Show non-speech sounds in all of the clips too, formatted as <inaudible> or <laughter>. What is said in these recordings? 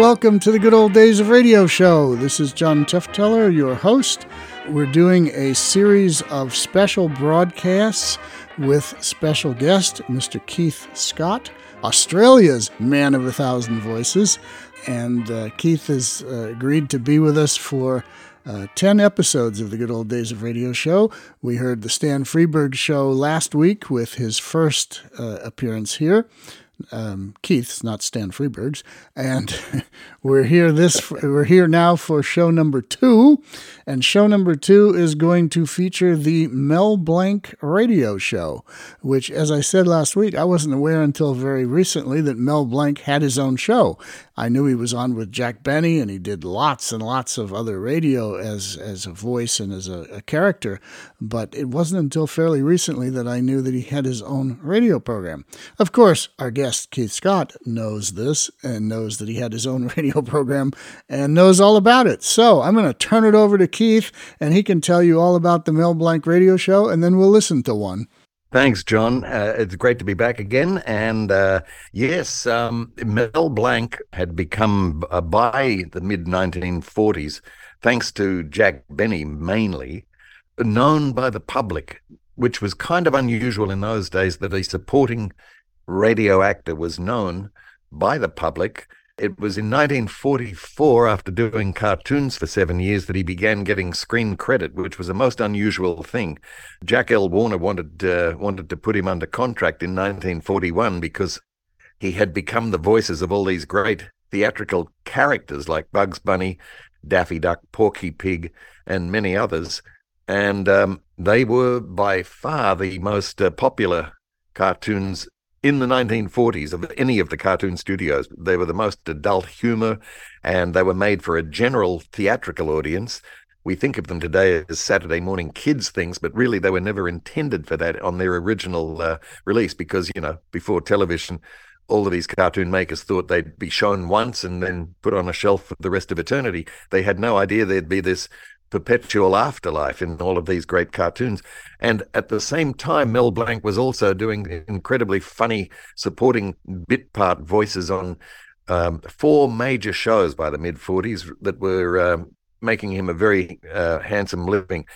Welcome to the Good Old Days of Radio show. This is John Tefteller, your host. We're doing a series of special broadcasts with special guest, Mr. Keith Scott, Australia's man of a thousand voices. And uh, Keith has uh, agreed to be with us for uh, 10 episodes of the Good Old Days of Radio show. We heard the Stan Freberg show last week with his first uh, appearance here um, Keith's, not Stan Freberg's, and <laughs> we're here this we're here now for show number two, and show number two is going to feature the Mel Blanc radio show, which, as I said last week, I wasn't aware until very recently that Mel Blanc had his own show. I knew he was on with Jack Benny, and he did lots and lots of other radio as as a voice and as a, a character, but it wasn't until fairly recently that I knew that he had his own radio program. Of course, our guest Keith Scott knows this and knows that he had his own <laughs> radio program and knows all about it. So I'm going to turn it over to Keith and he can tell you all about the Mel Blanc radio show and then we'll listen to one. Thanks, John. Uh, it's great to be back again. And uh, yes, um, Mel Blanc had become, uh, by the mid 1940s, thanks to Jack Benny mainly, known by the public, which was kind of unusual in those days that a supporting radio actor was known by the public. It was in 1944, after doing cartoons for seven years, that he began getting screen credit, which was a most unusual thing. Jack L. Warner wanted uh, wanted to put him under contract in 1941 because he had become the voices of all these great theatrical characters like Bugs Bunny, Daffy Duck, Porky Pig, and many others. And um, they were by far the most uh, popular cartoons in the 1940s of any of the cartoon studios. They were the most adult humor and they were made for a general theatrical audience. We think of them today as Saturday morning kids things, but really they were never intended for that on their original uh, release because, you know, before television, all of these cartoon makers thought they'd be shown once and then put on a shelf for the rest of eternity. They had no idea there'd be this perpetual afterlife in all of these great cartoons. And at the same time, Mel Blanc was also doing incredibly funny supporting bit part voices on um, four major shows by the mid 40s that were um, making him a very uh, handsome living.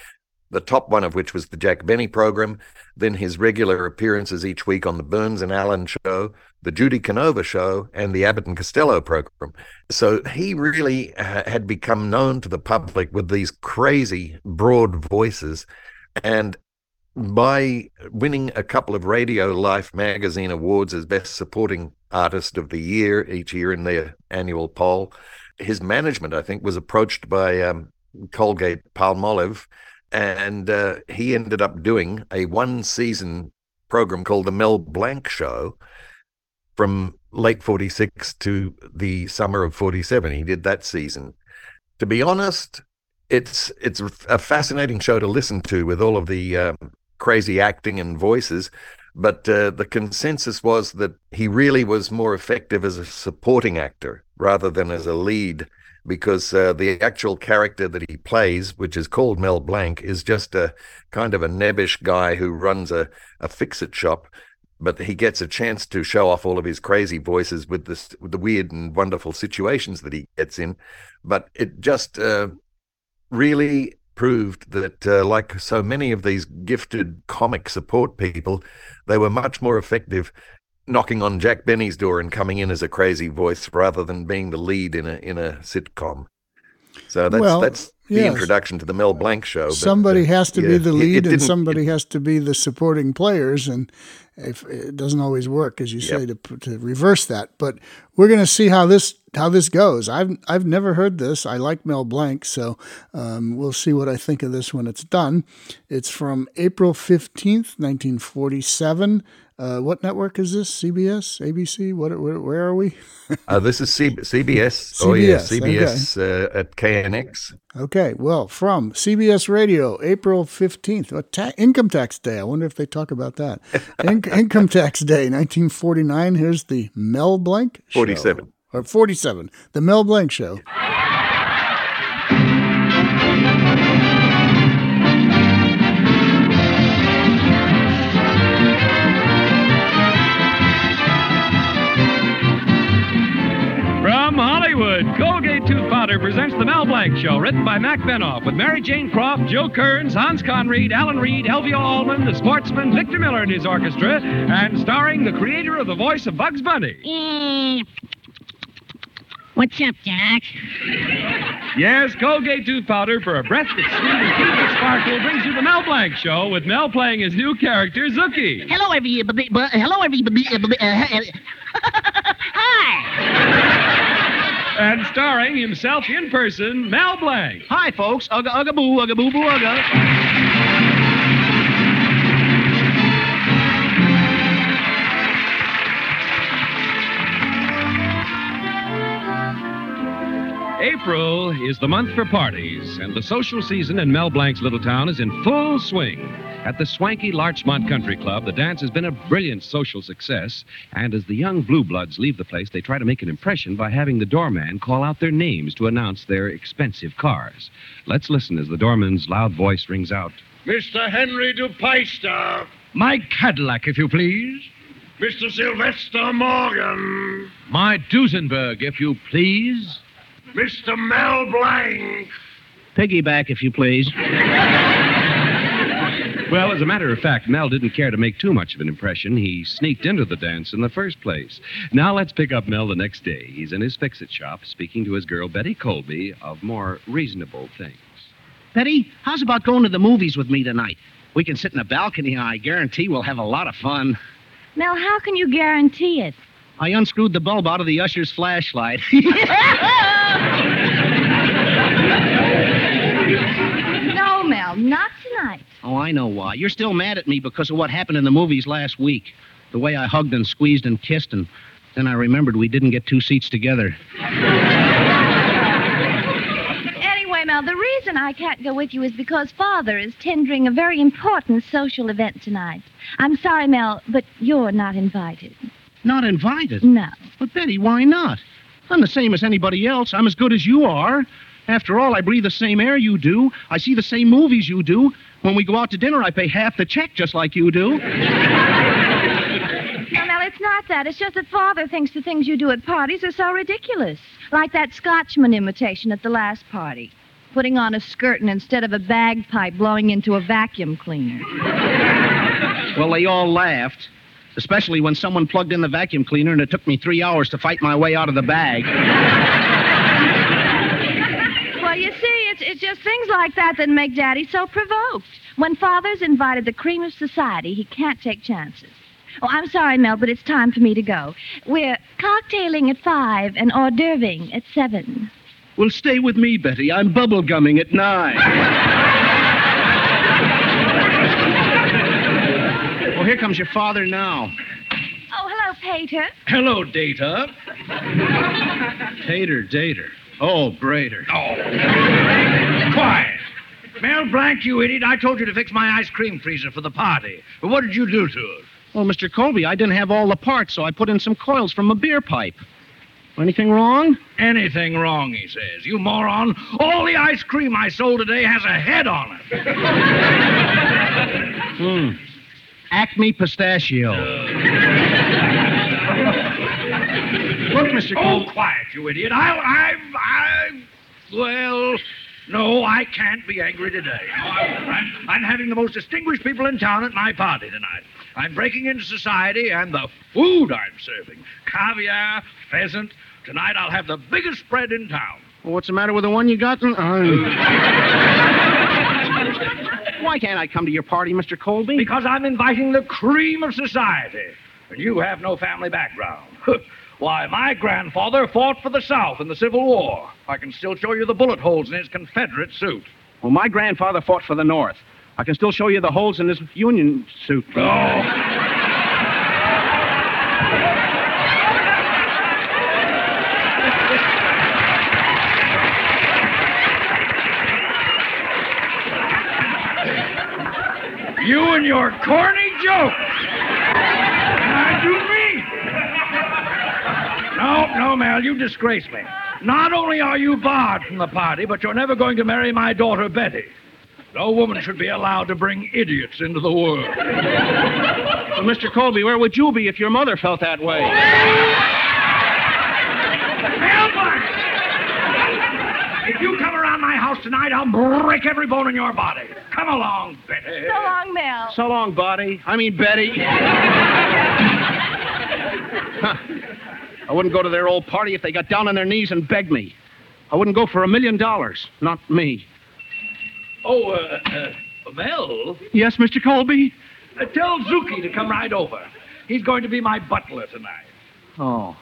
The top one of which was the Jack Benny program, then his regular appearances each week on the Burns and Allen show, the Judy Canova show, and the Abbott and Costello program. So he really uh, had become known to the public with these crazy broad voices. And by winning a couple of Radio Life magazine awards as Best Supporting Artist of the Year each year in their annual poll, his management, I think, was approached by um, Colgate Palmolive, and uh, he ended up doing a one season program called The Mel Blanc Show from late 46 to the summer of 47. He did that season. To be honest, it's it's a fascinating show to listen to with all of the um, crazy acting and voices. But uh, the consensus was that he really was more effective as a supporting actor rather than as a lead, because uh, the actual character that he plays, which is called Mel Blanc, is just a kind of a nebbish guy who runs a, a fix it shop but he gets a chance to show off all of his crazy voices with this with the weird and wonderful situations that he gets in. But it just uh, really proved that uh, like so many of these gifted comic support people they were much more effective knocking on Jack Benny's door and coming in as a crazy voice rather than being the lead in a in a sitcom so that's well, that's the yes. introduction to the Mel Blanc show. Somebody uh, has to yeah, be the lead, and somebody has to be the supporting players, and if, it doesn't always work, as you yep. say, to to reverse that. But we're going to see how this how this goes. I've I've never heard this. I like Mel Blanc, so um, we'll see what I think of this when it's done. It's from April fifteenth, nineteen forty seven. Uh, what network is this? CBS, ABC? What? Where, where are we? <laughs> uh, this is C- CBS. CBS. Oh yeah, CBS okay. uh, at KNX. Okay. Well, from CBS Radio, April fifteenth, ta- Income Tax Day. I wonder if they talk about that. <laughs> In- income Tax Day, nineteen forty nine. Here's the Mel Blanc. Forty seven. Or forty seven. The Mel Blanc Show. Mel Blanc Show, written by Mac Benoff, with Mary Jane Croft, Joe Kearns, Hans Conried, Alan Reed, Elvia Allman, the sportsman, Victor Miller and his orchestra, and starring the creator of the voice of Bugs Bunny. What's up, Doc? Yes, Colgate tooth powder for a breath that's sweet and teeth that sparkle brings you the Mel Blanc Show with Mel playing his new character, Zookie. Hello, everybody. Hello, everybody. Uh, <laughs> Hi. And starring himself in person, Mel Blanc. Hi, folks. Ugga, ugga, boo, ugga, boo, boo, ugga. April is the month for parties, and the social season in Mel Blanc's little town is in full swing. At the swanky Larchmont Country Club, the dance has been a brilliant social success, and as the young blue bloods leave the place, they try to make an impression by having the doorman call out their names to announce their expensive cars. Let's listen as the doorman's loud voice rings out. Mr. Henry DuPeister. My Cadillac, if you please. Mr. Sylvester Morgan. My Duesenberg, if you please. Mr. Mel Blanc. Piggyback, if you please. Well, as a matter of fact, Mel didn't care to make too much of an impression. He sneaked into the dance in the first place. Now let's pick up Mel the next day. He's in his fix it shop speaking to his girl, Betty Colby, of more reasonable things. Betty, how's about going to the movies with me tonight? We can sit in the balcony, and I guarantee we'll have a lot of fun. Mel, how can you guarantee it? I unscrewed the bulb out of the usher's flashlight. <laughs> No, Mel, not tonight. oh, I know why. You're still mad at me because of what happened in the movies last week. The way I hugged and squeezed and kissed, and then I remembered we didn't get two seats together. Anyway, Mel, the reason I can't go with you is because Father is tendering a very important social event tonight. I'm sorry, Mel, but you're not invited. Not invited. No. But, Betty, why not? I'm the same as anybody else. I'm as good as you are. After all, I breathe the same air you do. I see the same movies you do. When we go out to dinner, I pay half the check just like you do. <laughs> No, Mel, it's not that. It's just that Father thinks the things you do at parties are so ridiculous. Like that Scotchman imitation at the last party. Putting on a skirt and instead of a bagpipe blowing into a vacuum cleaner. Well, they all laughed, especially when someone plugged in the vacuum cleaner and it took me three hours to fight my way out of the bag. Well, you see, it's, it's just things like that that make Daddy so provoked. When Father's invited the cream of society, he can't take chances. Oh, I'm sorry, Mel, but it's time for me to go. We're cocktailing at five and hors d'oeuvring at seven. Well, stay with me, Betty. I'm bubblegumming at nine. Well, here comes your father now. Oh, hello, Pater. Hello, Data. Tater, Dater. Oh, Brader. Oh. Quiet. Mel Blanc, you idiot. I told you to fix my ice cream freezer for the party. But what did you do to it? Well, Mr. Colby, I didn't have all the parts, so I put in some coils from a beer pipe. Anything wrong? Anything wrong, he says. You moron. All the ice cream I sold today has a head on it. Hmm. Acme pistachio. Look, Mr. Oh, Colby. quiet, you idiot. I, I, I, well, no, I can't be angry today. I'm, I'm having the most distinguished people in town at my party tonight. I'm breaking into society, and the food I'm serving caviar, pheasant. Tonight I'll have the biggest spread in town. Well, what's the matter with the one you got? in- <laughs> Uh, Why can't I come to your party, Mr. Colby? Because I'm inviting the cream of society. And you have no family background. <laughs> Why, my grandfather fought for the South in the Civil War. I can still show you the bullet holes in his Confederate suit. Well, my grandfather fought for the North. I can still show you the holes in his Union suit. Oh. You and your corny jokes. I do me. No, no, Mel, you disgrace me. Not only are you barred from the party, but you're never going to marry my daughter, Betty. No woman should be allowed to bring idiots into the world. Well, Mr. Colby, where would you be if your mother felt that way? If you come around tonight, I'll break every bone in your body. Come along, Betty. So long, Mel. So long, body. I mean, Betty. <laughs> Huh. I wouldn't go to their old party if they got down on their knees and begged me. I wouldn't go for a million dollars. Not me. Oh, uh, uh, Mel, Yes, Mr. Colby? uh, tell Zuki to come right over. He's going to be my butler tonight. Oh.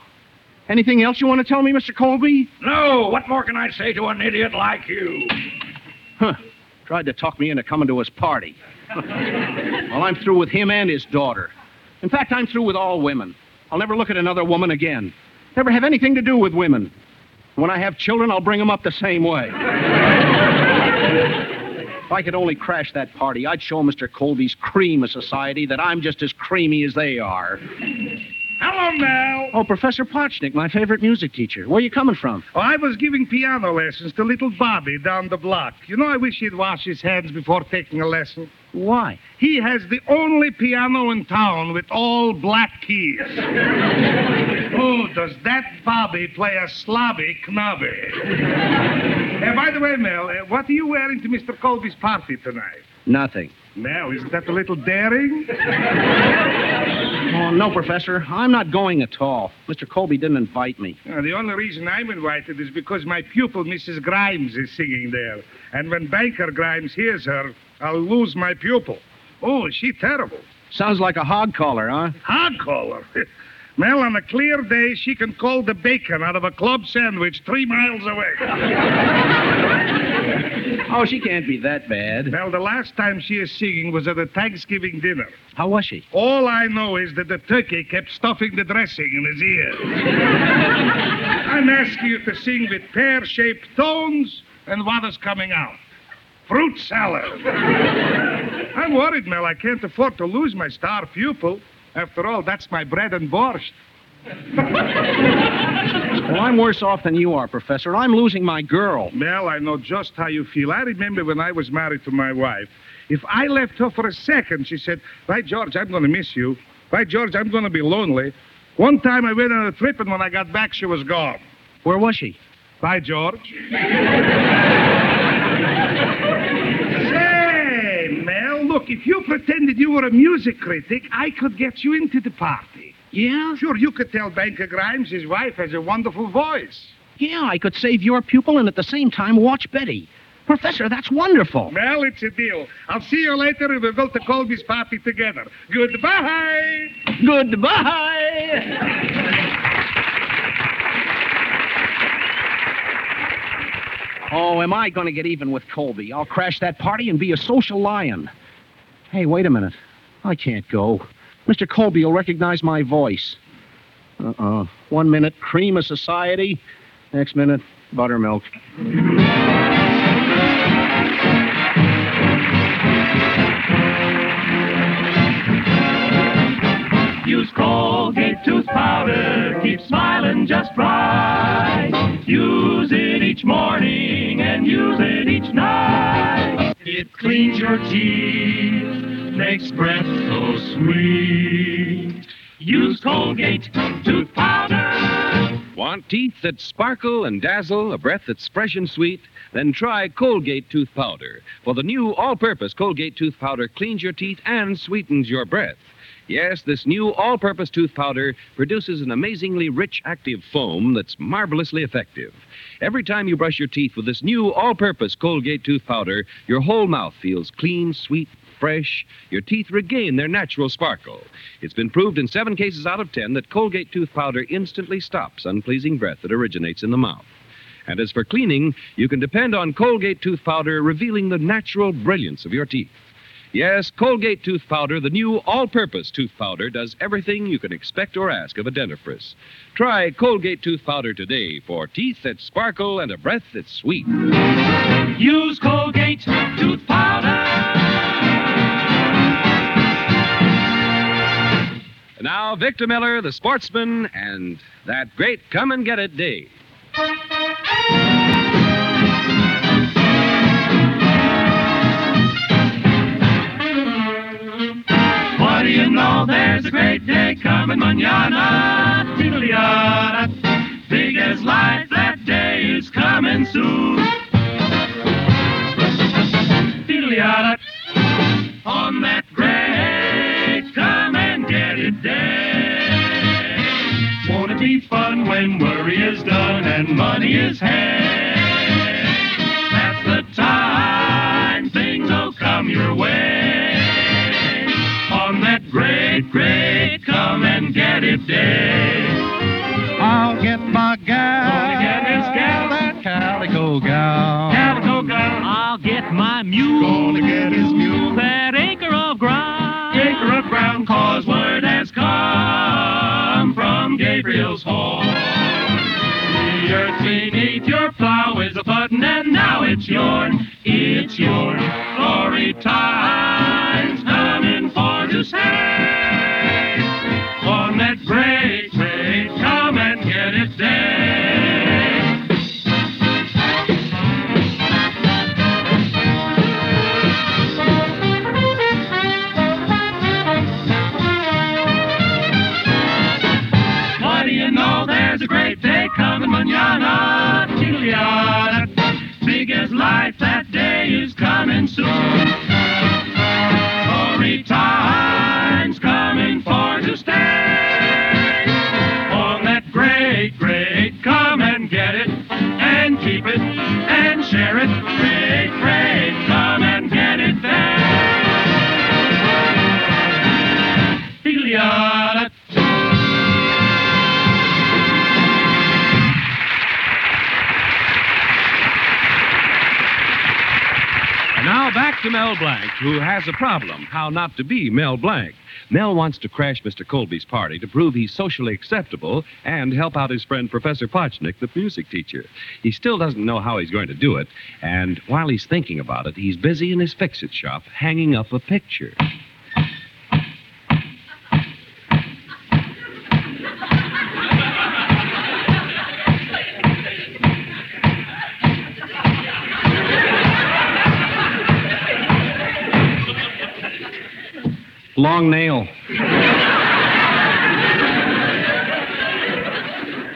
Anything else you want to tell me, Mr. Colby? No, what more can I say to an idiot like you? Huh. Tried to talk me into coming to his party. well, I'm through with him and his daughter. In fact, I'm through with all women. I'll never look at another woman again. Never have anything to do with women. When I have children, I'll bring them up the same way. if I could only crash that party, I'd show Mr. Colby's cream of society that I'm just as creamy as they are. Hello, Mel. Oh, Professor Potchnick, my favorite music teacher. Where are you coming from? Oh, I was giving piano lessons to little Bobby down the block. You know, I wish he'd wash his hands before taking a lesson. Why? He has the only piano in town with all black keys. <laughs> oh, does that Bobby play a Slavic knobby? <laughs> uh, by the way, Mel, uh, what are you wearing to Mr. Colby's party tonight? Nothing. Mel, isn't that a little daring? Oh, no, Professor. I'm not going at all. Mr. Colby didn't invite me. Uh, the only reason I'm invited is because my pupil, Mrs. Grimes, is singing there. And when Banker Grimes hears her, I'll lose my pupil. Oh, is she terrible. Sounds like a hog caller, huh? Hog caller. <laughs> Mel, on a clear day, she can call the bacon out of a club sandwich three miles away. <laughs> <laughs> Oh, she can't be that bad. Well, the last time she is singing was at a Thanksgiving dinner. How was she? All I know is that the turkey kept stuffing the dressing in his ear. <laughs> I'm asking you to sing with pear shaped tones and what is coming out? Fruit salad. I'm worried, Mel. I can't afford to lose my star pupil. After all, that's my bread and borscht. <laughs> Well, I'm worse off than you are, Professor. I'm losing my girl. Mel, I know just how you feel. I remember when I was married to my wife. If I left her for a second, she said, By George, I'm going to miss you. By George, I'm going to be lonely. One time I went on a trip, and when I got back, she was gone. Where was she? By George. Say, Mel, look, if you pretended you were a music critic, I could get you into the party. Yeah? Sure, you could tell Banker Grimes his wife has a wonderful voice. Yeah, I could save your pupil and at the same time watch Betty. Professor, that's wonderful. Well, it's a deal. I'll see you later and we'll go to Colby's party together. Goodbye. Goodbye. Oh, am I going to get even with Colby? I'll crash that party and be a social lion. Hey, wait a minute. I can't go. Mr. Colby will recognize my voice. Uh-uh. One minute, cream of society. Next minute, buttermilk. Use Colgate tooth powder. Keep smiling just right. Use it each morning and use it each night. It cleans your teeth, breath so sweet. Use Colgate tooth powder. Want teeth that sparkle and dazzle, a breath that's fresh and sweet? Then try Colgate Tooth Powder. For the new all purpose Colgate Tooth Powder cleans your teeth and sweetens your breath. Yes, this new all purpose tooth powder produces an amazingly rich active foam that's marvelously effective. Every time you brush your teeth with this new all purpose Colgate tooth powder, your whole mouth feels clean, sweet, fresh. Your teeth regain their natural sparkle. It's been proved in seven cases out of ten that Colgate tooth powder instantly stops unpleasing breath that originates in the mouth. And as for cleaning, you can depend on Colgate tooth powder revealing the natural brilliance of your teeth. Yes, Colgate tooth powder, the new all purpose tooth powder, does everything you can expect or ask of a dentifrice. Try Colgate tooth powder today for teeth that sparkle and a breath that's sweet. Use Colgate tooth powder. And now, Victor Miller, the sportsman, and that great Come and Get It Day. What do you know? There's a great day coming manana. Tiddly-yada. Big as life, that day is coming soon. be when worry is done and money is had. That's the time things will come your way. On that great, great come and get it day. Life, that day is coming soon. To Mel Blanc, who has a problem how not to be Mel Blanc. Mel wants to crash Mr. Colby's party to prove he's socially acceptable and help out his friend Professor Potchnick, the music teacher. He still doesn't know how he's going to do it, and while he's thinking about it, he's busy in his fix it shop hanging up a picture. Long nail.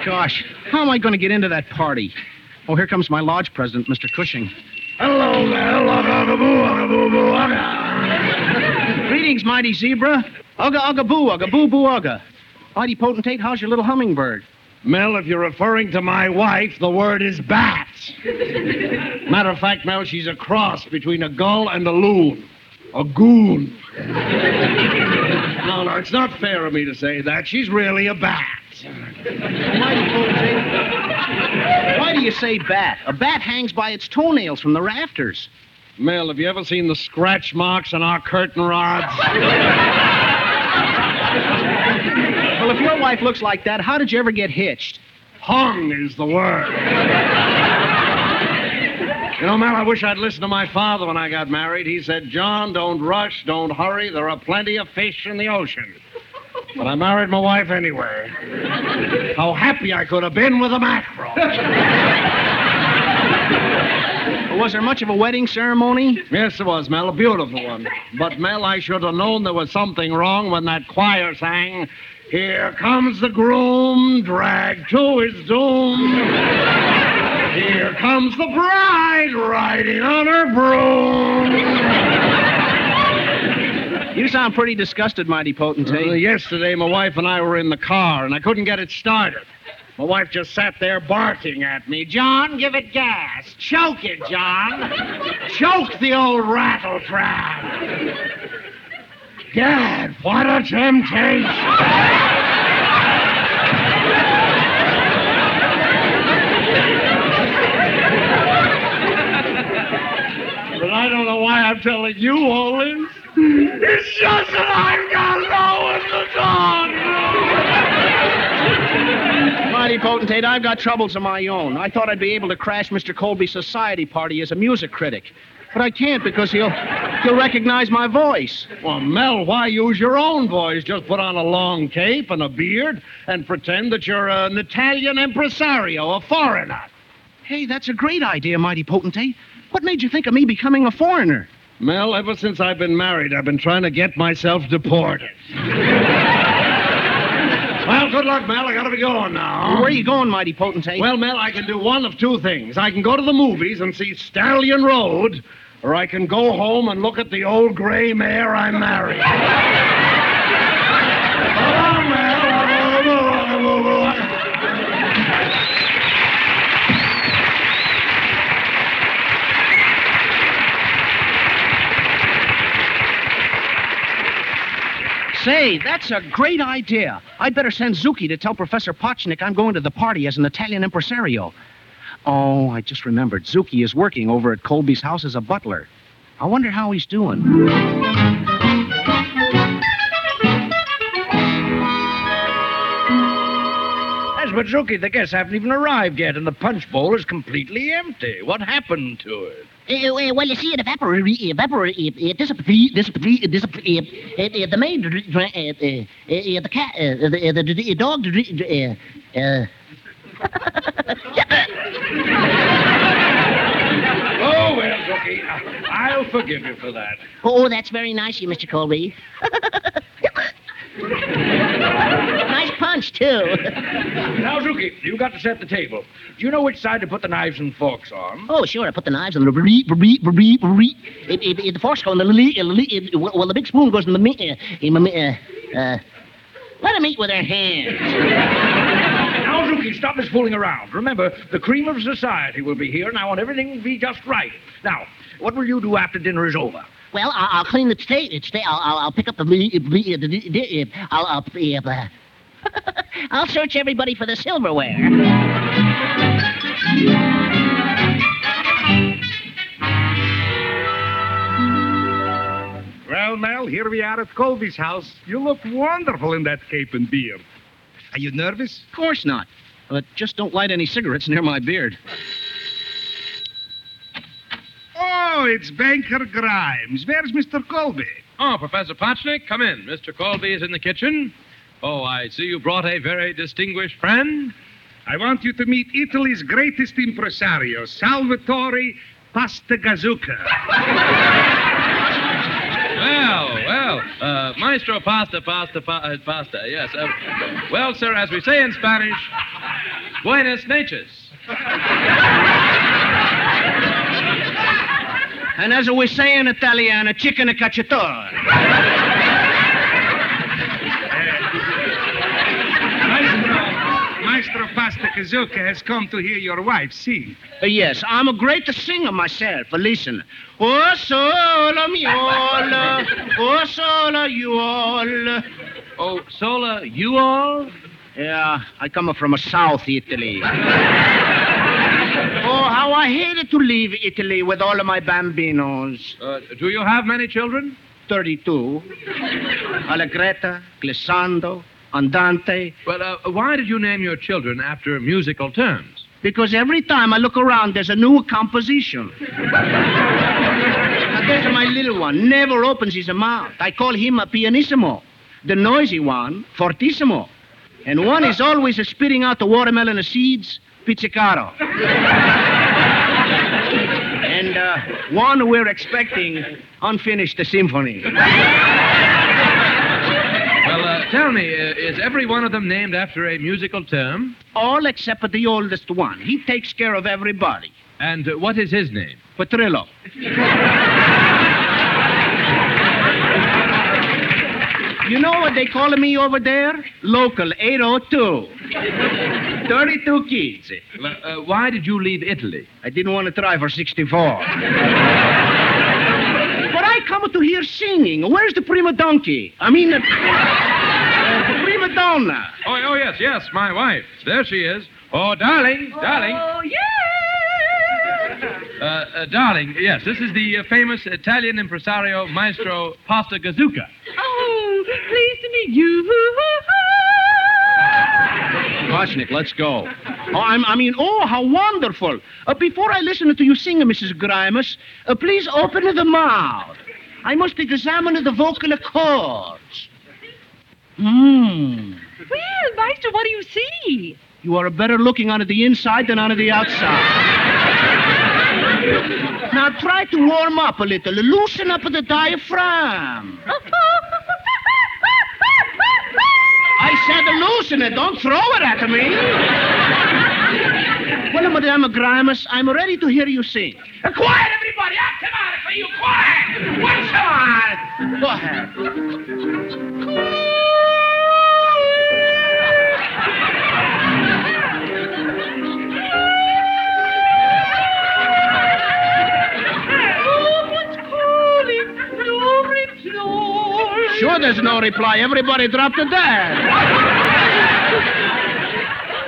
Gosh, how am I going to get into that party? Oh, here comes my lodge president, Mr. Cushing. Hello there, lugga boo boo boo. Greetings, mighty zebra. Ugga ugga boo, ugga boo boo ugga. Mighty potentate, how's your little hummingbird? Mel, if you're referring to my wife, the word is bat. Matter of fact, Mel, she's a cross between a gull and a loon. A goon. no, no, it's not fair of me to say that. She's really a bat. Why do you say bat? A bat hangs by its toenails from the rafters. Mel, have you ever seen the scratch marks on our curtain rods? Well, if your wife looks like that, how did you ever get hitched? Hung is the word. You know, Mel, I wish I'd listened to my father when I got married. He said, John, don't rush, don't hurry. There are plenty of fish in the ocean. But I married my wife anyway. How happy I could have been with a mackerel. Was there much of a wedding ceremony? Yes, there was, Mel, a beautiful one. But, Mel, I should have known there was something wrong when that choir sang, Here comes the groom, dragged to his doom. Here comes the bride riding on her broom. You sound pretty disgusted, mighty potentate. Uh, yesterday, my wife and I were in the car, and I couldn't get it started. My wife just sat there barking at me. John, give it gas. Choke it, John. Choke the old rattle trap. Gad, what a temptation. But I don't know why I'm telling you all this. It's just that I've got low in the dog. Mighty potentate, I've got troubles of my own. I thought I'd be able to crash Mr. Colby's society party as a music critic. But I can't because he'll he'll recognize my voice. Well, Mel, why use your own voice? Just put on a long cape and a beard and pretend that you're an Italian impresario, a foreigner. Hey, that's a great idea, mighty potentate. What made you think of me becoming a foreigner? Mel, ever since I've been married, I've been trying to get myself deported. well, good luck, Mel. I gotta be going now. Where are you going, mighty potentate? Well, Mel, I can do one of two things. I can go to the movies and see Stallion Road, or I can go home and look at the old gray mare I married. So long, Mel. Hey, that's a great idea. I'd better send Zuki to tell Professor Potchnik I'm going to the party as an Italian impresario. Oh, I just remembered. Zuki is working over at Colby's house as a butler. I wonder how he's doing. Zuki, the guests haven't even arrived yet, and the punch bowl is completely empty. What happened to it? Uh, well, you see, it evaporated, evaporated, it disappeared, disappeared, disappeared. Uh, the maid, dr- uh, uh, the cat, uh, the, the, the dog, uh, uh, <laughs> Oh, well, I- I'll forgive you for that. oh, that's very nice, of you, Mr. Colby. <laughs> nice punch, too. Now, Zuki, you got to set the table. Do you know which side to put the knives and forks on? Oh, sure. I put the knives on the bree, bree, bree, bree. It, it, it, the forks go in the li, li, well, the big spoon goes in the meat. Uh, in the uh, uh, let them eat with their hands. Now, Zuki, stop this fooling around. Remember, the cream of society will be here, and I want everything to be just right. Now, what will you do after dinner is over? Well, I'll, I'll clean the state. It's I'll, I'll, I'll pick up the. the, the, the, the I'll, I'll, uh, <laughs> I'll search everybody for the silverware. Well, Mel, here we are at Colby's house. You look wonderful in that cape and beard. Are you nervous? Of course not. But just don't light any cigarettes near my beard. Oh, it's Banker Grimes. Where's Mr. Colby? Oh, Professor Potchnik, come in. Mr. Colby is in the kitchen. Oh, I see you brought a very distinguished friend. I want you to meet Italy's greatest impresario, Salvatore Pastagazuka. Well, well, uh, Maestro Pasta, Pasta, pa- uh, Pasta, yes. Uh, well, sir, as we say in Spanish, buenas noches. And as we say in Italian, a chicken a cacciatore. <laughs> Maestro, Maestro Pastagazuka has come to hear your wife sing. Uh, yes, I'm a great singer myself. Listen. Oh, sola miola, oh, sola you all. Oh, Sola, you all? Yeah, I come from a South Italy. <laughs> how I hated to leave Italy with all of my bambinos. Uh, do you have many children? 32. Allegretta, Glissando, Andante. Well, uh, why did you name your children after musical terms? Because every time I look around, there's a new composition. now, there's my little one. Never opens his mouth. I call him a pianissimo. The noisy one, fortissimo. And one is always spitting out the watermelon seeds, pizzicato. One we're expecting unfinished symphony. Well, uh, tell me, uh, is every one of them named after a musical term? All except the oldest one. He takes care of everybody. And uh, what is his name? Petrillo. You know what they call me over there? Local 802. 32 kids. Well, uh, why did you leave Italy? I didn't want to try for 64. but I come to hear singing. Where's the prima donkey? I mean, uh, uh, the prima donna. Oh, oh, yes, yes, my wife. There she is. Oh, darling, darling. Oh, yeah! Uh, uh, darling, yes, this is the uh, famous Italian impresario Maestro Pasta Gazuka. Oh, pleased to meet you. Koshnik, let's go. Oh, I'm, I mean, oh, how wonderful. Uh, before I listen to you sing, Mrs. Grimus, uh, please open the mouth. I must examine the vocal cords. Hmm. Well, Meister, what do you see? You are better looking on the inside than on the outside. now try to warm up a little. Loosen up the diaphragm. I said loosen it. Don't throw it at me. well, Madame Grimus, I'm ready to hear you sing. Uh, quiet, everybody. Ah, come out for you. Quiet. What's on? Go ahead. Sure there's no reply. Everybody dropped the dead.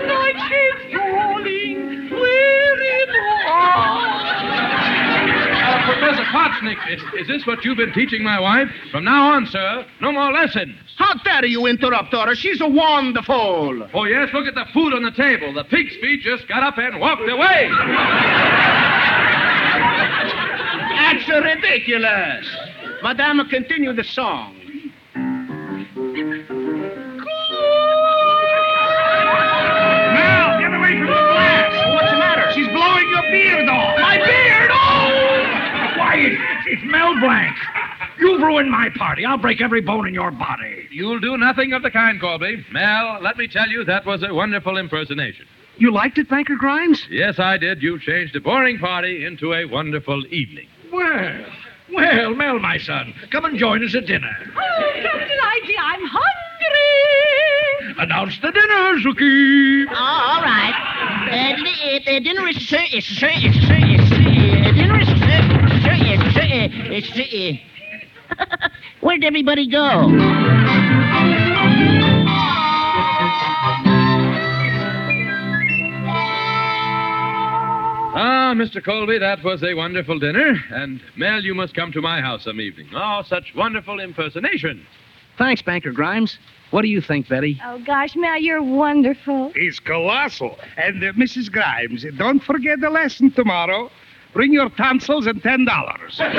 Night shades falling, weary Uh, Professor Kotsnick, is, is this what you've been teaching my wife? From now on, sir, no more lessons. How dare you interrupt her? She's a wonderful. Oh, yes, look at the food on the table. The pig's feet just got up and walked away. That's ridiculous. Madame, continue the song. Mel Blanc. You've ruined my party. I'll break every bone in your body. You'll do nothing of the kind, Colby. Mel, let me tell you, that was a wonderful impersonation. You liked it, Banker Grimes? Yes, I did. You changed a boring party into a wonderful evening. Well, well, Mel, my son, come and join us at dinner. Oh, Captain Iggy, I'm hungry. Announce the dinner, Zuki. Oh, all right. Uh, d- uh, dinner is sir, is sir, is sir, is uh, dinner is sir, sir, is sir, is sir, uh. Where'd everybody go? Ah, Mr. Colby, that was a wonderful dinner. And, Mel, you must come to my house some evening. Oh, such wonderful impersonations. Thanks, Banker Grimes. What do you think, Betty? Oh, gosh, Mel, you're wonderful. He's colossal. And uh, Mrs. Grimes, don't forget the lesson tomorrow. Bring your tonsils and ten dollars. <laughs>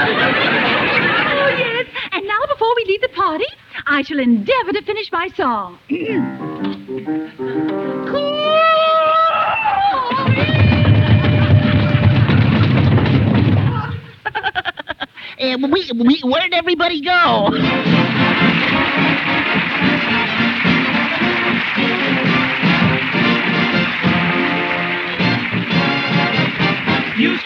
Oh, yes. And now, before we leave the party, I shall endeavor to finish my song. Uh, <laughs> we, we, where'd everybody go? Use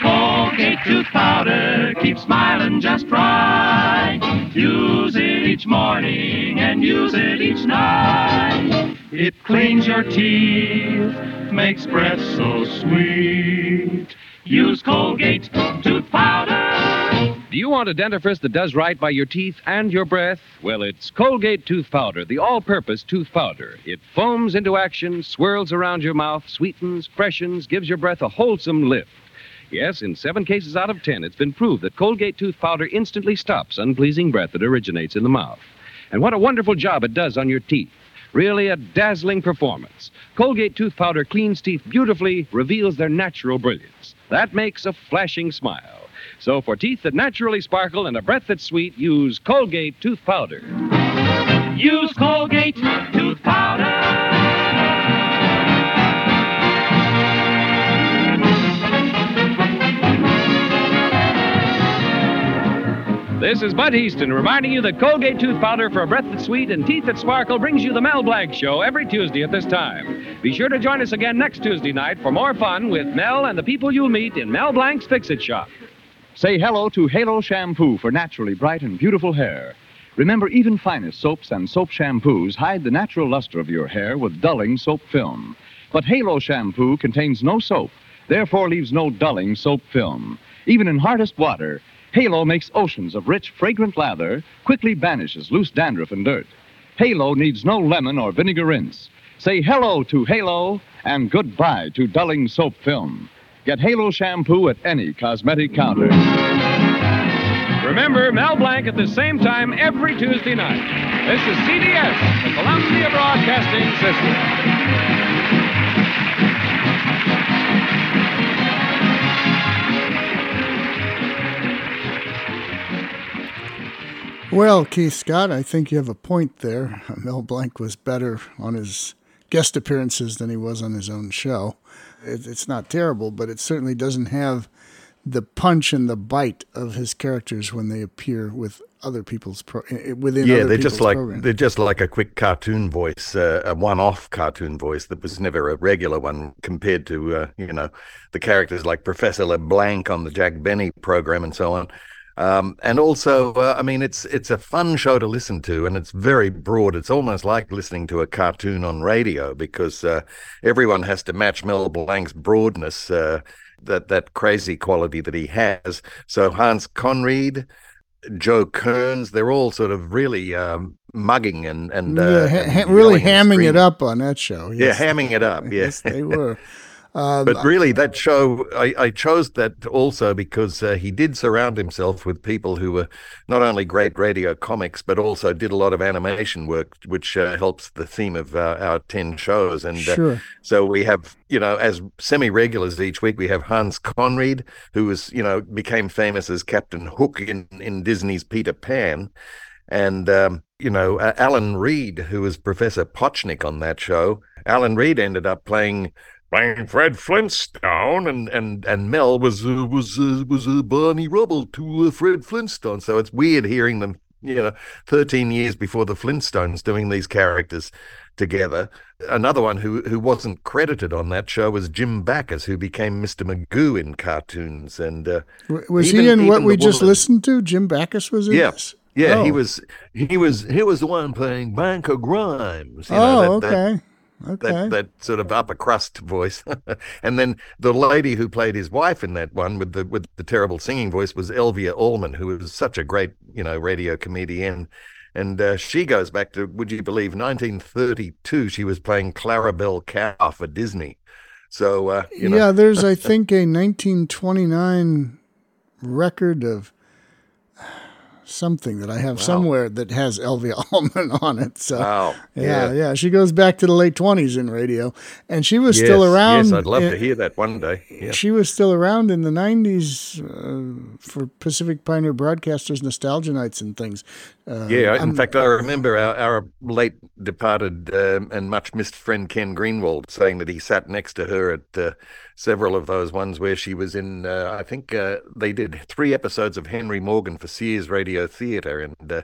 Colgate tooth powder, keep smiling just right. Use it each morning and use it each night. It cleans your teeth, makes breath so sweet. Use Colgate tooth powder. Do you want a dentifrice that does right by your teeth and your breath? Well, it's Colgate Tooth Powder, the all purpose tooth powder. It foams into action, swirls around your mouth, sweetens, freshens, gives your breath a wholesome lift. Yes, in seven cases out of ten, it's been proved that Colgate Tooth Powder instantly stops unpleasing breath that originates in the mouth. And what a wonderful job it does on your teeth. Really a dazzling performance. Colgate Tooth Powder cleans teeth beautifully, reveals their natural brilliance. That makes a flashing smile. So for teeth that naturally sparkle and a breath that's sweet, use Colgate Tooth Powder. Use Colgate tooth powder. This is Bud Hiestand reminding you that Colgate Tooth Powder for a breath that's sweet and teeth that sparkle brings you the Mel Blanc Show every Tuesday at this time. Be sure to join us again next Tuesday night for more fun with Mel and the people you'll meet in Mel Blanc's Fix It Shop. Say hello to Halo Shampoo for naturally bright and beautiful hair. Remember, even finest soaps and soap shampoos hide the natural luster of your hair with dulling soap film. But Halo Shampoo contains no soap, therefore leaves no dulling soap film. Even in hardest water, Halo makes oceans of rich, fragrant lather, quickly banishes loose dandruff and dirt. Halo needs no lemon or vinegar rinse. Say hello to Halo and goodbye to dulling soap film. Get Halo shampoo at any cosmetic counter. Remember, Mel Blanc at the same time every Tuesday night. This is CBS, the Columbia Broadcasting System. Well, Keith Scott, I think you have a point there. Mel Blanc was better on his guest appearances than he was on his own show. It, it's not terrible, but it certainly doesn't have the punch and the bite of his characters when they appear with other people's pro- within yeah, they're just like they're just like a quick cartoon voice, uh, a one-off cartoon voice that was never a regular one compared to uh, you know the characters like Professor LeBlanc on the Jack Benny program and so on. Um, and also, uh, I mean, it's it's a fun show to listen to, and it's very broad. It's almost like listening to a cartoon on radio because uh, everyone has to match Mel Blanc's broadness, uh, that that crazy quality that he has. So Hans Conried, Joe Kearns, they're all sort of really um, mugging and and, Yeah, uh, ha- and really and hamming it up on that show. Yeah, hamming it up. <laughs> Yes, they were. Um, But really, that show, I, I chose that also because uh, he did surround himself with people who were not only great radio comics, but also did a lot of animation work, which uh, helps the theme of uh, our 10 shows. And uh, Sure. so we have, you know, as semi regulars each week, we have Hans Conried, who was, you know, became famous as Captain Hook in, in Disney's Peter Pan. And, um, you know, uh, Alan Reed, who was Professor Potchnick on that show. Alan Reed ended up playing playing Fred Flintstone, and and and Mel was uh, was uh, was uh, Barney Rubble to uh, Fred Flintstone. So it's weird hearing them, you know, thirteen years before the Flintstones doing these characters together. Another one who who wasn't credited on that show was Jim Backus, who became Mr. Magoo in cartoons. And uh, Was even- he in what we just woman- listened to? Jim Backus was in Yeah. this? Yeah, he Oh. was he was he was the one playing Banker Grimes. You oh, know, that, that- okay. Okay. that that sort of upper crust voice. <laughs> and then the lady who played his wife in that one with the with the terrible singing voice was Elvia Allman, who was such a great you know radio comedian. And uh, she goes back to, would you believe, 1932. She was playing Clarabelle Cow for Disney. So uh, you know, yeah, there's, I think, a 1929 record of something that I have somewhere that has Elvia <laughs> Allman on it. So, Wow. yeah, Yeah. yeah, She goes back to the late 20s in radio, and she was yes, still around. Yes, I'd love in- to hear that one day. Yeah. She was still around in the 90s uh, for Pacific Pioneer Broadcasters Nostalgia Nights and things. Uh, Yeah, in I'm- fact, I remember our, our late departed um, and much missed friend Ken Greenwald saying that he sat next to her at uh, several of those ones where she was in. Uh, I think uh, they did three episodes of Henry Morgan for Sears Radio Theatre, and uh,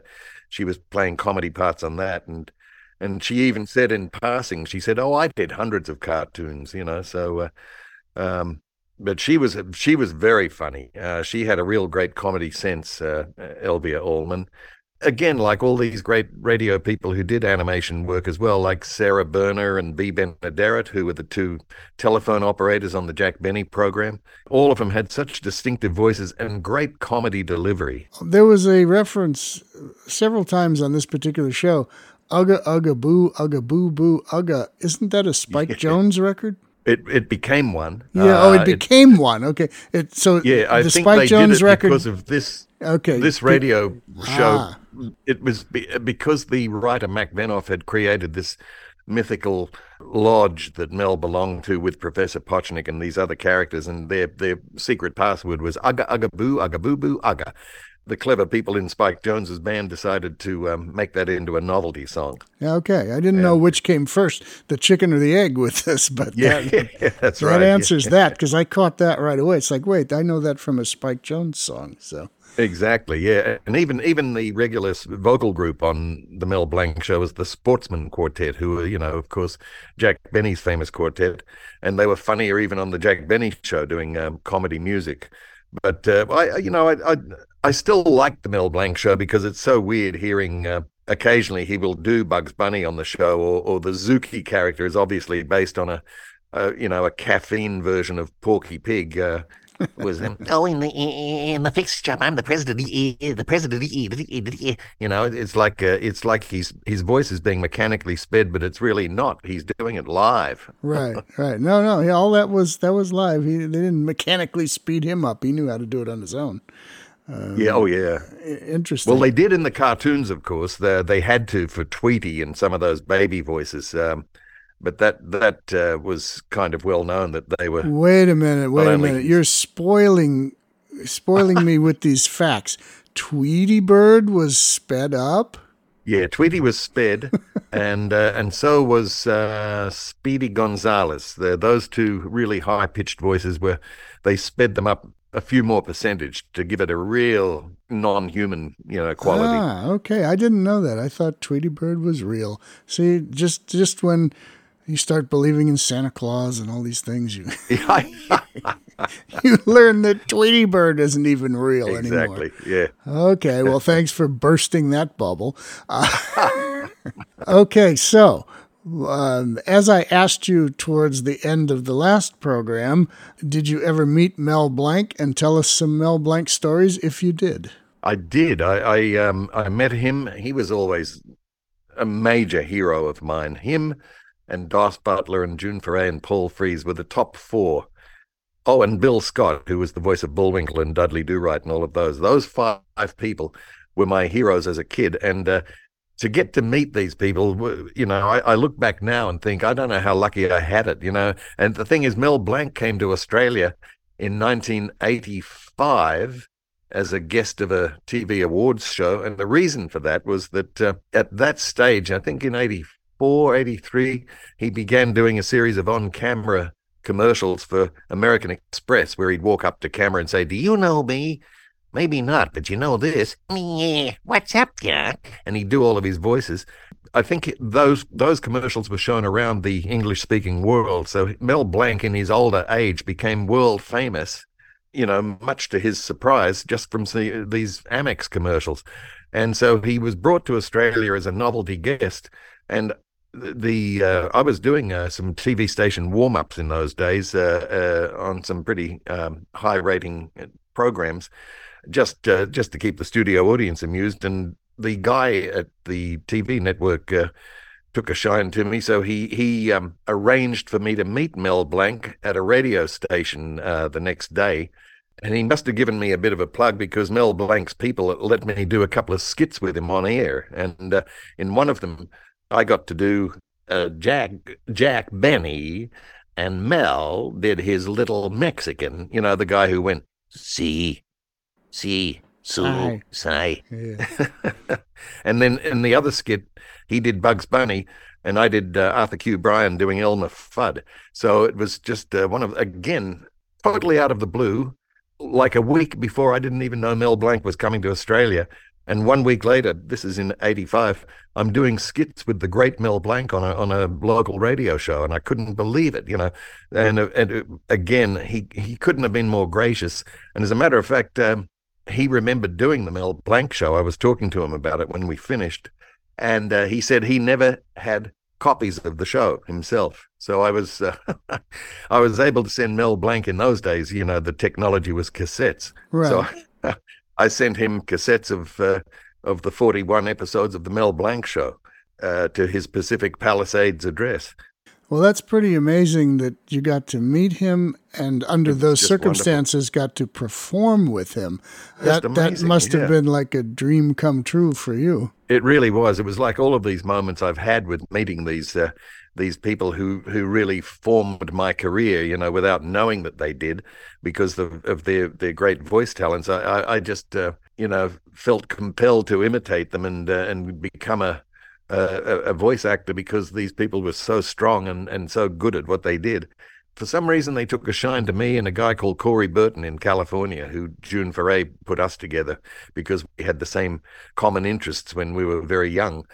she was playing comedy parts on that. And and she even said in passing, she said, "Oh, I did hundreds of cartoons," you know. So. Uh, um, but she was she was very funny. Uh, she had a real great comedy sense, uh, Elvia Allman again, like all these great radio people who did animation work as well, like Sara Berner and Bea Benaderet, who were the two telephone operators on the Jack Benny program. All of them had such distinctive voices and great comedy delivery. There was a reference several times on this particular show. Ugga Ugga Boo Ugga Boo Boo Ugga. Isn't that a Spike <laughs> Jones record? It it became one. Yeah. oh, Uh, it became one. Okay. It so yeah, I the think Spike they Jones did it record. because of this. Okay. This radio show, Ah. it was be, because the writer Mac Benoff had created this mythical lodge that Mel belonged to with Professor Potchnick and these other characters, and their their secret password was Ugga Ugga Boo Ugga Boo Boo Ugga. The clever people in Spike Jones's band decided to um, make that into a novelty song. Yeah, Okay. I didn't know which came first, the chicken or the egg with this, but Yeah, that, <laughs> that's that right. yeah. answers that because I caught that right away. It's like, wait, I know that from a Spike Jones song. So Exactly, yeah, and even even the regular vocal group on the Mel Blanc show was the Sportsmen Quartet, who were, you know, of course, Jack Benny's famous quartet, and they were funnier even on the Jack Benny show doing um, comedy music. But uh, I, you know, I, I I still like the Mel Blanc show because it's so weird hearing. Uh, occasionally, he will do Bugs Bunny on the show, or or the Zookie character is obviously based on a, a you know, a caffeine version of Porky Pig. Uh, was him. <laughs> Oh, in the in the fixed job, I'm the president. The president. eh, eh, eh, eh. You know, it's like uh, it's like he's his voice is being mechanically sped, but it's really not. He's doing it live. <laughs> right, right. No, no. Yeah, all that was that was live. He, they didn't mechanically speed him up. He knew how to do it on his own. yeah. Oh, yeah. Interesting. Well, they did in the cartoons, of course. They they had to for Tweety and some of those baby voices. Um, but that that uh, was kind of well known that they were. Wait a minute. Wait a only- minute. You're spoiling spoiling me with these facts. Tweety Bird was sped up. Yeah, Tweety was sped, <laughs> and uh, and so was uh, Speedy Gonzales. The, those two really high pitched voices were they sped them up a few more percentage to give it a real non human you know quality. Ah, okay. I didn't know that. I thought Tweety Bird was real. See, just just when you start believing in Santa Claus and all these things, you <laughs> <laughs> you learn that Tweety Bird isn't even real anymore. exactly. Yeah. Okay, well, thanks for bursting that bubble. Uh, <laughs> okay, so um, as I asked you towards the end of the last program, did you ever meet Mel Blanc and tell us some Mel Blanc stories if you did? I did. I I, um, I met him. He was always a major hero of mine. Him and Daws Butler and June Foray and Paul Frees were the top four. Oh, and Bill Scott, who was the voice of Bullwinkle and Dudley Do Right and all of those. Those five people were my heroes as a kid. And uh, to get to meet these people, you know, I, I, look back now and think, I don't know how lucky I had it, you know. And the thing is, Mel Blanc came to Australia in 1985 as a guest of a TV awards show. And the reason for that was that uh, at that stage, I think in 84, 83, he began doing a series of on camera commercials for American Express where he'd walk up to camera and say, Do you know me? Maybe not, but you know this. Yeah, what's up, Jack? And he'd do all of his voices. I think those those commercials were shown around the English speaking world. So Mel Blanc, in his older age, became world famous. You know, much to his surprise, just from the, these Amex commercials. And so he was brought to Australia as a novelty guest. And the uh, I was doing uh, some TV station warm ups in those days uh, uh, on some pretty um, high rating uh, programs, just uh, just to keep the studio audience amused. And the guy at the TV network took a shine to me, so he he um, arranged for me to meet Mel Blanc at a radio station the next day. And he must have given me a bit of a plug because Mel Blanc's people let me do a couple of skits with him on air. And in one of them, I got to do uh, Jack Jack Benny, and Mel did his little Mexican. You know, the guy who went see, see, so, say. And then in the other skit, he did Bugs Bunny, and I did uh, Arthur Q. Bryan doing Elmer Fudd. So it was just uh, one of again totally out of the blue. Like a week before, I didn't even know Mel Blanc was coming to Australia. And one week later, this is in '85, I'm doing skits with the great Mel Blanc on a on a local radio show, and I couldn't believe it, you know. And uh, and uh, again, he he couldn't have been more gracious. And as a matter of fact, um, he remembered doing the Mel Blanc show. I was talking to him about it when we finished, and uh, he said he never had copies of the show himself. So I was uh, <laughs> I was able to send Mel Blanc in those days. You know, the technology was cassettes. Right. So <laughs> I sent him cassettes of uh, of the 41 episodes of the Mel Blanc show uh, to his Pacific Palisades address. Well, that's pretty amazing that you got to meet him and under it's those circumstances wonderful. got to perform with him. That that must have been like a dream come true for you. It really was. It was like all of these moments I've had with meeting these uh, these people who who really formed my career, you know, without knowing that they did, because of, of their their great voice talents. I I, just uh, you know felt compelled to imitate them and uh, and become a, a a voice actor because these people were so strong and and so good at what they did. For some reason, they took a shine to me and a guy called Corey Burton in California, who June Foray put us together because we had the same common interests when we were very young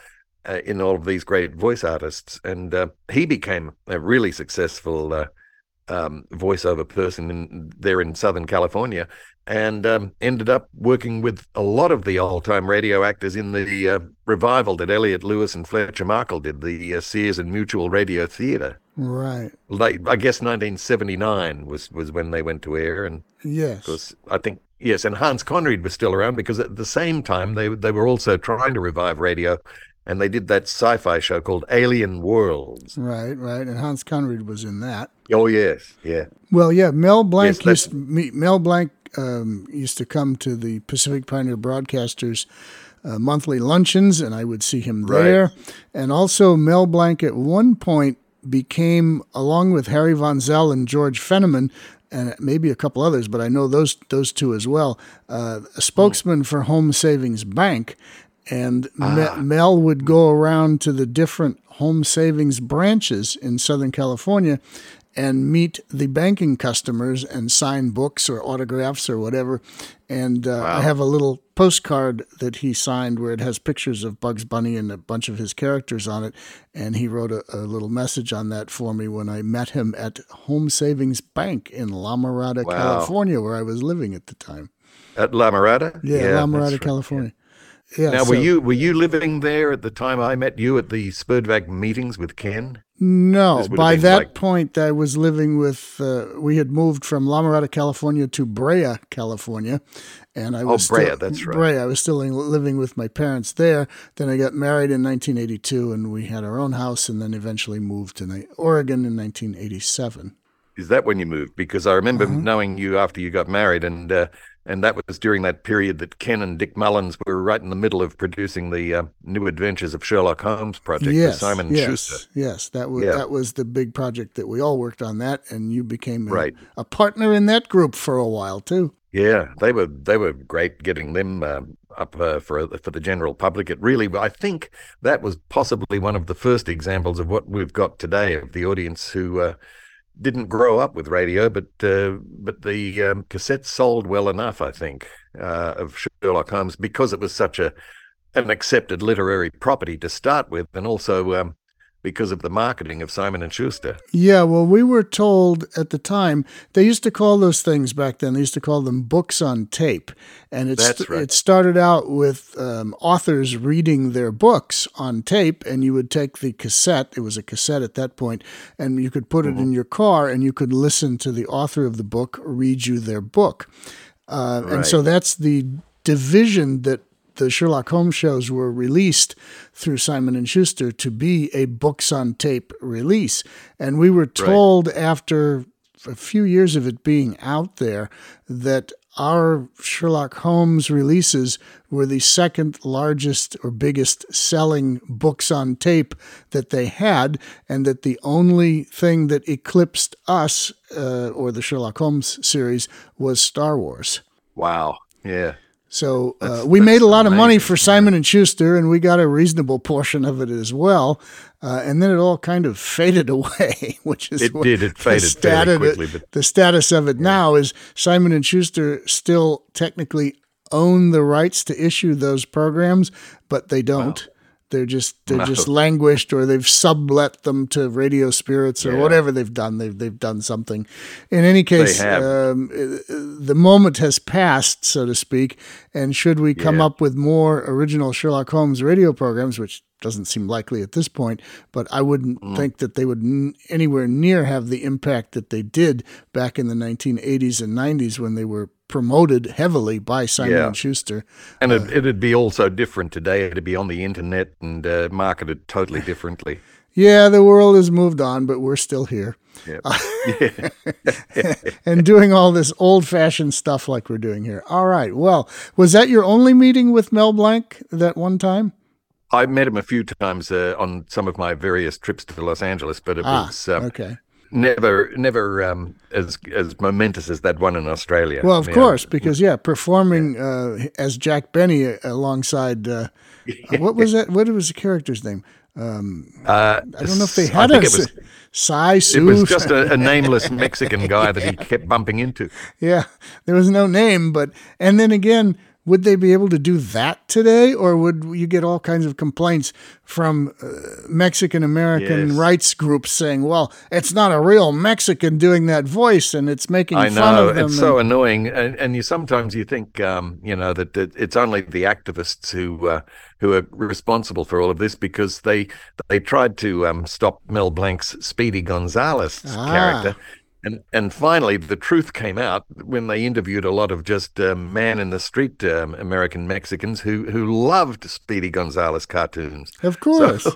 uh, in all of these great voice artists, and uh, he became a really successful uh, um, voiceover person in, there in Southern California, and um, ended up working with a lot of the old-time radio actors in the uh, revival that Elliot Lewis and Fletcher Markle did, the uh, Sears and Mutual Radio Theatre. Right. Like I guess 1979 was was when they went to air, and yes, because I think yes, and Hans Conried was still around because at the same time they they were also trying to revive radio and they did that sci-fi show called Alien Worlds. Right, right, and Hans Conried was in that. Oh yes, yeah. Well, yeah, Mel Blanc yes, used Mel Blanc um, used to come to the Pacific Pioneer Broadcasters. Uh, monthly luncheons, and I would see him there. Right. And also, Mel Blanc at one point became, along with Harry Von Zell and George Fenneman, and maybe a couple others, but I know those those two as well. Uh, a spokesman for Home Savings Bank, and ah. Mel would go around to the different home savings branches in Southern California and meet the banking customers and sign books or autographs or whatever. And uh, wow. I have a little postcard that he signed where it has pictures of Bugs Bunny and a bunch of his characters on it. And he wrote a, a little message on that for me when I met him at Home Savings Bank in La Mirada, wow. California, where I was living at the time. At La Mirada? Yeah, yeah La Mirada, California. Yeah. Yeah. now, so- were you were you living there at the time I met you at the SPERDVAC meetings with Ken? No, This would have by that like- point, I was living with. Uh, we had moved from La Mirada, California, to Brea, California, and I Oh, was Brea, still, that's right. Brea. I was still living with my parents there. Then I got married in 1982, and we had our own house, and then eventually moved to Oregon in 1987. Is that when you moved? Because I remember Uh-huh. knowing you after you got married, and uh, and that was during that period that Ken and Dick Mullins were right in the middle of producing the uh, New Adventures of Sherlock Holmes project yes, for Simon yes, Schuster. yes. That was Yeah. that was the big project that we all worked on. That, and you became a, Right. a partner in that group for a while too. Yeah, they were they were great getting them uh, up uh, for for the general public. It really, I think that was possibly one of the first examples of what we've got today of the audience who uh, didn't grow up with radio, but uh, but the um, sold well enough. I think uh, of Sherlock Holmes because it was such a an accepted literary property to start with, and also um, because of the marketing of Simon and Schuster. Yeah, well, we were told at the time they used to call those things back then. They used to call them books on tape, and it's That's right. it started out with um, authors reading their books on tape, and you would take the cassette. It was a cassette at that point, and you could put it Mm-hmm. in your car, and you could listen to the author of the book read you their book. Uh, And so that's the division that the Sherlock Holmes shows were released through Simon and Schuster to be a books on tape release. And we were told after a few years of it being out there that our Sherlock Holmes releases were the second largest or biggest selling books on tape that they had, and that the only thing that eclipsed us uh, or the Sherlock Holmes series was Star Wars. Wow. Yeah. So uh, we made a lot of money for Simon and Schuster, and we got a reasonable portion of it as well. Uh, and then it all kind of <laughs> faded away, which is It did. It faded fairly statu- quickly, but- the status of it now is Simon and Schuster still technically own the rights to issue those programs, but they don't. They're just they're No. just languished, or they've sublet them to Radio Spirits, or Yeah. whatever they've done. They've they've done something. In any case, um, the moment has passed, so to speak. And should we come Yeah. up with more original Sherlock Holmes radio programs, which doesn't seem likely at this point, but I wouldn't Mm. think that they would n- anywhere near have the impact that they did back in the 1980s and 90s when they were promoted heavily by Simon Yeah. and Schuster. And it, it'd be also different today. It'd be on the internet and uh, marketed totally differently. Yeah, the world has moved on, but we're still here. Yeah. <laughs> and doing all this old fashioned stuff like we're doing here. All right. Well, was that your only meeting with Mel Blanc that one time? I met him a few times uh, on some of my various trips to Los Angeles, but it Ah, was um, okay. Never, never um, as as momentous as that one in Australia. Well, of Yeah. course, because yeah, performing uh, as Jack Benny alongside uh, <laughs> what was that? What was the character's name? Um, Uh, I don't know if they I had think a it was, Sai it was just a, a nameless <laughs> Mexican guy that he kept bumping into. yeah, there was no name, but and then again, would they be able to do that today, or would you get all kinds of complaints from uh, Mexican American Yes. rights groups saying, "Well, it's not a real Mexican doing that voice, and it's making I fun know of them." it's so annoying, and, and you sometimes you think, um, you know, that, that it's only the activists who uh, who are responsible for all of this because they they tried to um, stop Mel Blanc's Speedy Gonzales Ah. character, and and finally the truth came out when they interviewed a lot of just um, man in the street um, American Mexicans who who loved Speedy Gonzales cartoons. of course,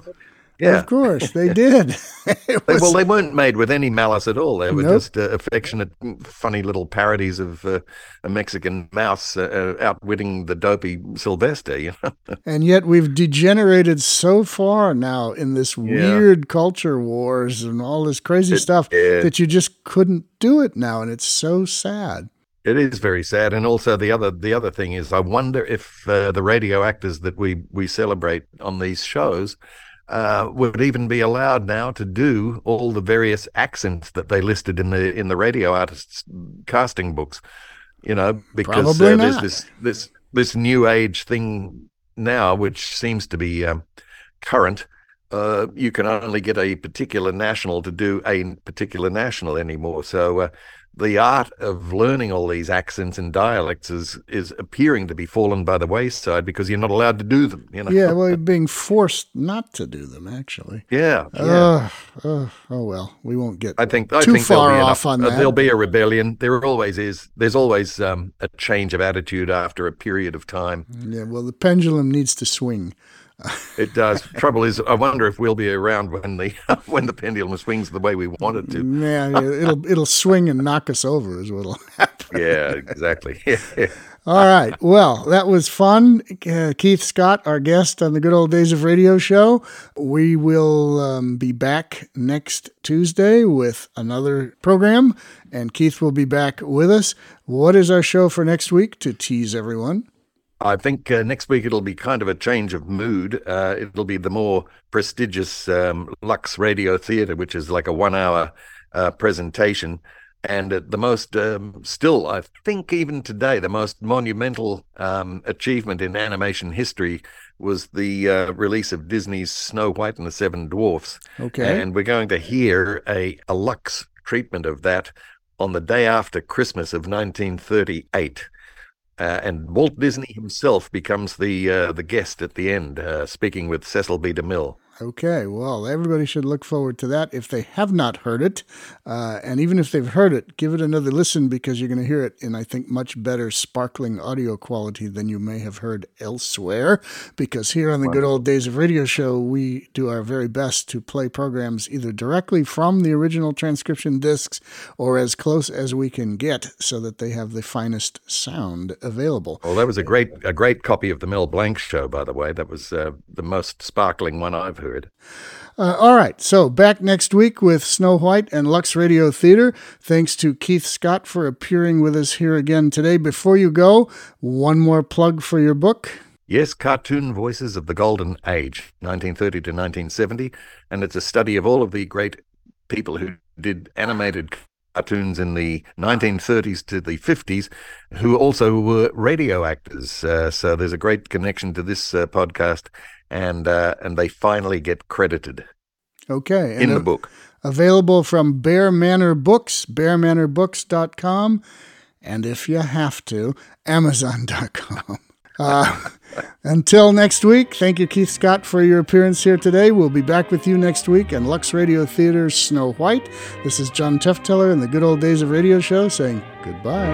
Yeah. of course, they <laughs> did. <laughs> Was- well, they weren't made with any malice at all. They were Nope. just uh, affectionate, funny little parodies of uh, a Mexican mouse uh, uh, outwitting the dopey Sylvester. You know, <laughs> And yet we've degenerated so far now in this weird culture wars and all this crazy stuff yeah. that you just couldn't do it now, and it's so sad. it is very sad. And also the other the other thing is, I wonder if uh, the radio actors that we we celebrate on these shows. Uh, would even be allowed now to do all the various accents that they listed in the in the radio artists casting books, you know, because uh, there's this this this new age thing now, which seems to be um, current. Uh, you can only get a particular national to do a particular national anymore. So uh, the art of learning all these accents and dialects is is appearing to be fallen by the wayside because you're not allowed to do them. You know. Yeah, well, you're being forced not to do them, actually. <laughs> Yeah. yeah. Uh, uh, oh well, we won't get I think I think far off enough- on uh, that. There'll be a rebellion. There always is. There's always um, a change of attitude after a period of time. yeah, well, the pendulum needs to swing. It does. Trouble is, I wonder if we'll be around when the <laughs> when the pendulum swings the way we want it to. Man, it'll it'll swing and knock us over, is what'll <laughs> happen. Yeah, exactly. <laughs> All right. Well, that was fun. Uh, Keith Scott, our guest on the Good Old Days of Radio show. We will um, be back next Tuesday with another program, and Keith will be back with us. What is our show for next week to tease everyone? I think uh, next week it'll be kind of a change of mood. Uh, it'll be the more prestigious um, Lux Radio Theatre, which is like a one-hour uh, presentation, and the most um, still, I think, even today, the most monumental um, achievement in animation history was the uh, release of Disney's Snow White and the Seven Dwarfs. Okay. and we're going to hear a, a Lux treatment of that on the day after Christmas of 1938. Uh, and Walt Disney himself becomes the uh, the guest at the end, uh, speaking with Cecil B. DeMille. Okay, well, everybody should look forward to that if they have not heard it. Uh, and even if they've heard it, give it another listen because you're going to hear it in, I think, much better sparkling audio quality than you may have heard elsewhere. Because here on the Good Old Days of Radio show, we do our very best to play programs either directly from the original transcription discs or as close as we can get so that they have the finest sound available. Well, that was a great a great copy of the Mel Blanc show, by the way. That was uh, the most sparkling one I've heard. Uh, all right, so back next week with Snow White and Lux Radio Theater. Thanks to Keith Scott for appearing with us here again today. Before you go, one more plug for your book. Yes, Cartoon Voices of the Golden Age, 1930 to 1970. And it's a study of all of the great people who did animated cartoons in the 1930s to the 50s who also were radio actors. Uh, so there's a great connection to this uh, podcast. And, uh, and they finally get credited Okay. in and the book. Available from Bear Manor Books, bearmanorBooks.com, and if you have to, Amazon.com. <laughs> Uh, until next week, thank you, Keith Scott, for your appearance here today. We'll be back with you next week on Lux Radio Theater's Snow White. This is John Tefteller in the Good Old Days of Radio show saying goodbye.